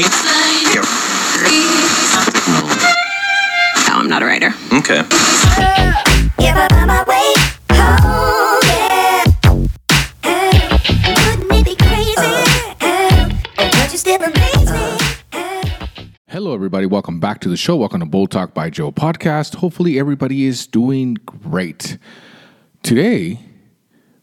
No, I'm not a writer. Okay. Yeah, but on my way home, yeah. Wouldn't it be crazy? But you still amaze me. Hello, everybody. Welcome back to the show. Welcome to Bold Talk by Joe podcast. Hopefully, everybody is doing great. Today,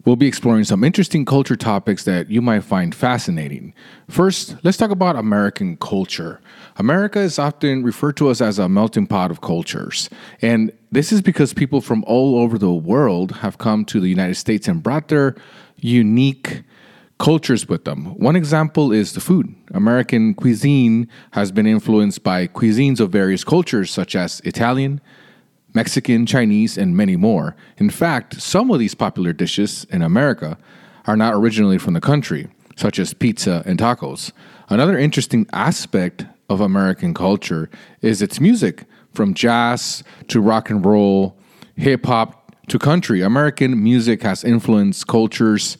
we'll be exploring some interesting culture topics that you might find fascinating. First, let's talk about American culture. America is often referred to us as a melting pot of cultures. And this is because people from all over the world have come to the United States and brought their unique cultures with them. One example is the food. American cuisine has been influenced by cuisines of various cultures, such as Italian, Mexican, Chinese, and many more. In fact, some of these popular dishes in America are not originally from the country, such as pizza and tacos. Another interesting aspect of American culture is its music, from jazz to rock and roll, hip hop to country. American music has influenced cultures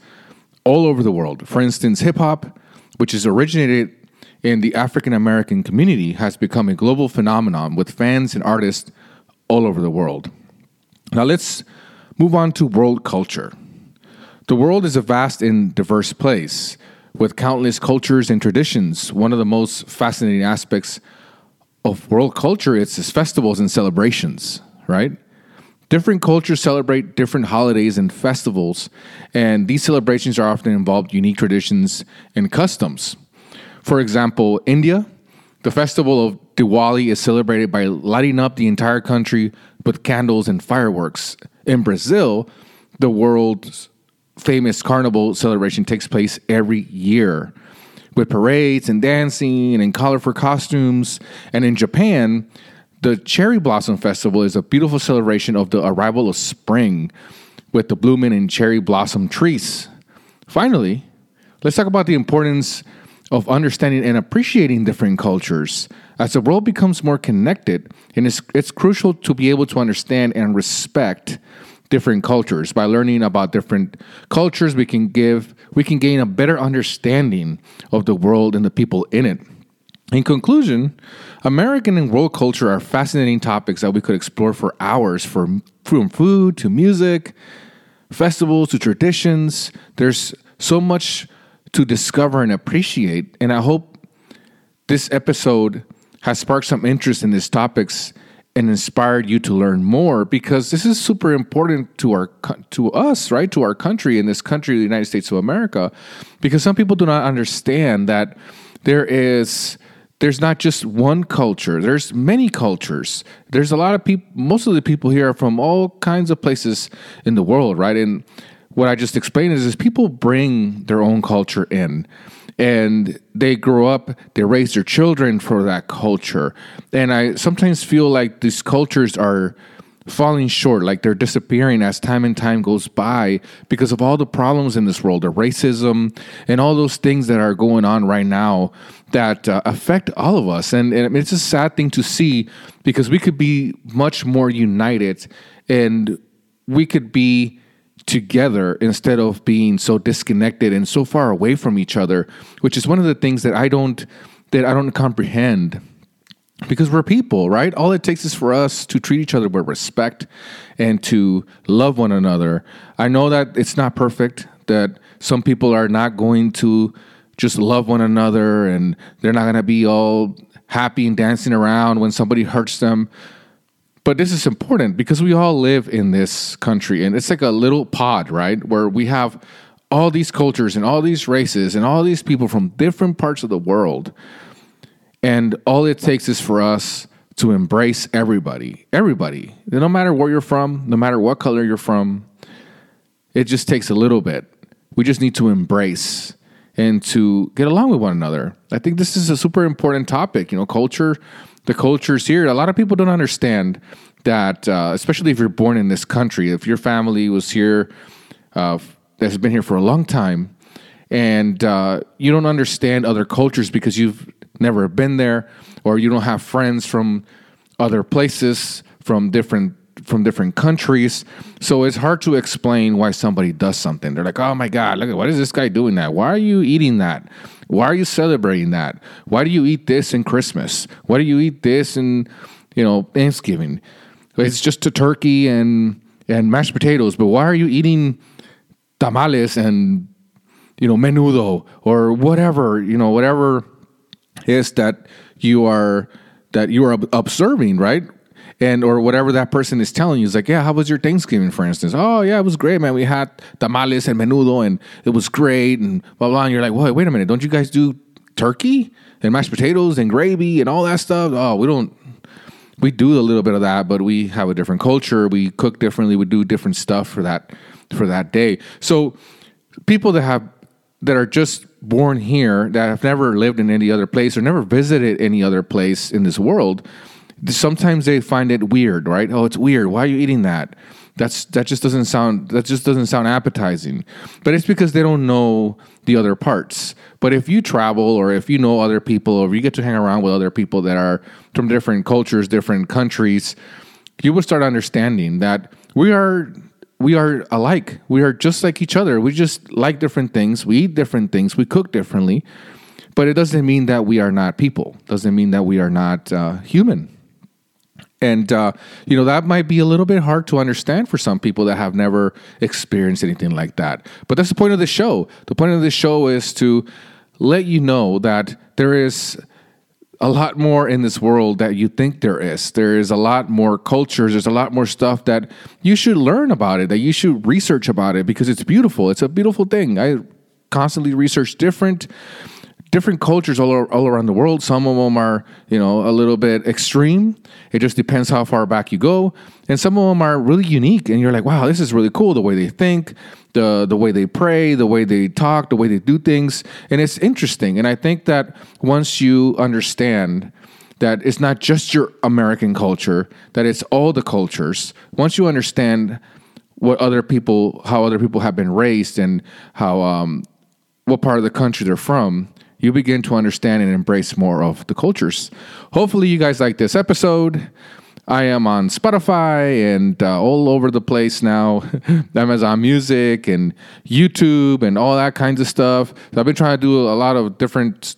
all over the world. For instance, hip hop, which is originated in the African American community, has become a global phenomenon with fans and artists all over the world. Now let's move on to world culture. The world is a vast and diverse place with countless cultures and traditions. One of the most fascinating aspects of world culture is its festivals and celebrations, right? Different cultures celebrate different holidays and festivals, and these celebrations are often involved unique traditions and customs. For example, India, the festival of Diwali is celebrated by lighting up the entire country with candles and fireworks. In Brazil, the world's famous carnival celebration takes place every year with parades and dancing and colorful costumes. And in Japan, the Cherry Blossom Festival is a beautiful celebration of the arrival of spring with the blooming and cherry blossom trees. Finally, let's talk about the importance of understanding and appreciating different cultures. As the world becomes more connected, and it's, it's crucial to be able to understand and respect different cultures. By learning about different cultures, we can give we can gain a better understanding of the world and the people in it. In conclusion, American and world culture are fascinating topics that we could explore for hours from from food to music, festivals to traditions. There's so much to discover and appreciate, and I hope this episode has sparked some interest in these topics and inspired you to learn more because this is super important to our to us right to our country in this country the United States of America because some people do not understand that there is there's not just one culture there's many cultures. There's a lot of people most of the people here are from all kinds of places in the world right? And what I just explained is, is people bring their own culture in and they grow up, they raise their children for that culture. And I sometimes feel like these cultures are falling short, like they're disappearing as time and time goes by because of all the problems in this world, the racism and all those things that are going on right now that uh, affect all of us. And, and it's a sad thing to see because we could be much more united and we could be together instead of being so disconnected and so far away from each other which is one of the things that I don't that I don't comprehend. Because we're people right? All it takes is for us to treat each other with respect and to love one another. I know that it's not perfect that some people are not going to just love one another and they're not going to be all happy and dancing around when somebody hurts them but this is important because we all live in this country and it's like a little pod, right? Where we have all these cultures and all these races and all these people from different parts of the world. And all it takes is for us to embrace everybody, everybody, no matter where you're from, no matter what color you're from. It just takes a little bit. We just need to embrace and to get along with one another. I think this is a super important topic. You know, culture, the cultures here. A lot of people don't understand that, uh, especially if you're born in this country, if your family was here, uh, that has been here for a long time, and uh, you don't understand other cultures because you've never been there, or you don't have friends from other places, from different from different countries. So it's hard to explain why somebody does something. They're like, "Oh my god, look at what is this guy doing that? Why are you eating that?" Why are you celebrating that? Why do you eat this in Christmas? Why do you eat this in, you know, Thanksgiving? It's just a turkey and and mashed potatoes, but why are you eating tamales and you know menudo or whatever you know whatever is that you are that you are observing right and or whatever that person is telling you is like yeah how was your thanksgiving for instance oh yeah it was great man we had tamales and menudo and it was great and blah blah and you're like wait wait a minute don't you guys do turkey and mashed potatoes and gravy and all that stuff oh we don't we do a little bit of that, but we have a different culture. We cook differently. We do different stuff for that for that day. So people that have that are just born here that have never lived in any other place or never visited any other place in this world, sometimes they find it weird, right? Oh, it's weird. Why are you eating that? That's that just doesn't sound that just doesn't sound appetizing. But it's because they don't know the other parts. But if you travel or if you know other people or you get to hang around with other people that are from different cultures, different countries, you will start understanding that we are we are alike. We are just like each other. We just like different things. We eat different things. We cook differently. But it doesn't mean that we are not people. Doesn't mean that we are not uh, human. And, uh, you know, that might be a little bit hard to understand for some people that have never experienced anything like that. But that's the point of the show. The point of the show is to let you know that there is a lot more in this world that you think there is. There is a lot more cultures. There's a lot more stuff that you should learn about it, that you should research about it because it's beautiful. It's a beautiful thing. I constantly research different different cultures all, all around the world. Some of them are, you know, a little bit extreme. It just depends how far back you go. And some of them are really unique. And you're like, wow, this is really cool. The way they think, the, the way they pray, the way they talk, the way they do things. And it's interesting. And I think that once you understand that it's not just your American culture, that it's all the cultures, once you understand what other people, how other people have been raised and how, um, what part of the country they're from, you begin to understand and embrace more of the cultures. Hopefully, you guys like this episode. I am on Spotify and uh, all over the place now, Amazon Music and YouTube and all that kinds of stuff. So I've been trying to do a lot of different,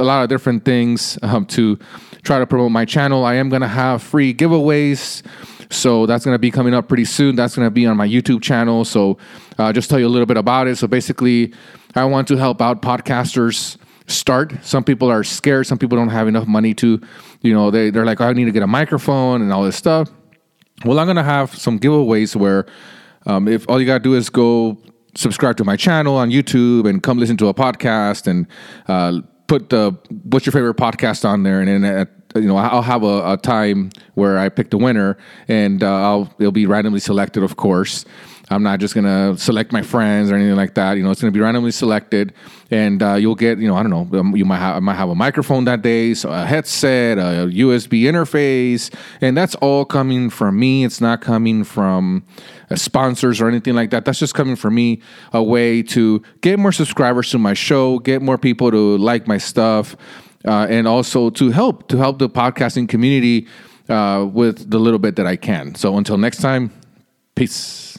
a lot of different things um, to try to promote my channel. I am gonna have free giveaways. So that's going to be coming up pretty soon. That's going to be on my YouTube channel. So uh, just tell you a little bit about it. So basically, I want to help out podcasters start. Some people are scared. Some people don't have enough money to, you know, they, they're like, oh, I need to get a microphone and all this stuff. Well, I'm going to have some giveaways where um, if all you got to do is go subscribe to my channel on YouTube and come listen to a podcast and uh, put the what's your favorite podcast on there, and then at, you know I'll have a, a time where I pick the winner, and uh, I'll it'll be randomly selected, of course. I'm not just gonna select my friends or anything like that. You know, it's gonna be randomly selected, and uh, you'll get you know I don't know um, you might have I might have a microphone that day, so a headset, a USB interface, and that's all coming from me. It's not coming from uh, sponsors or anything like that. That's just coming from me, a way to get more subscribers to my show, get more people to like my stuff, uh, and also to help to help the podcasting community uh, with the little bit that I can. So until next time, peace.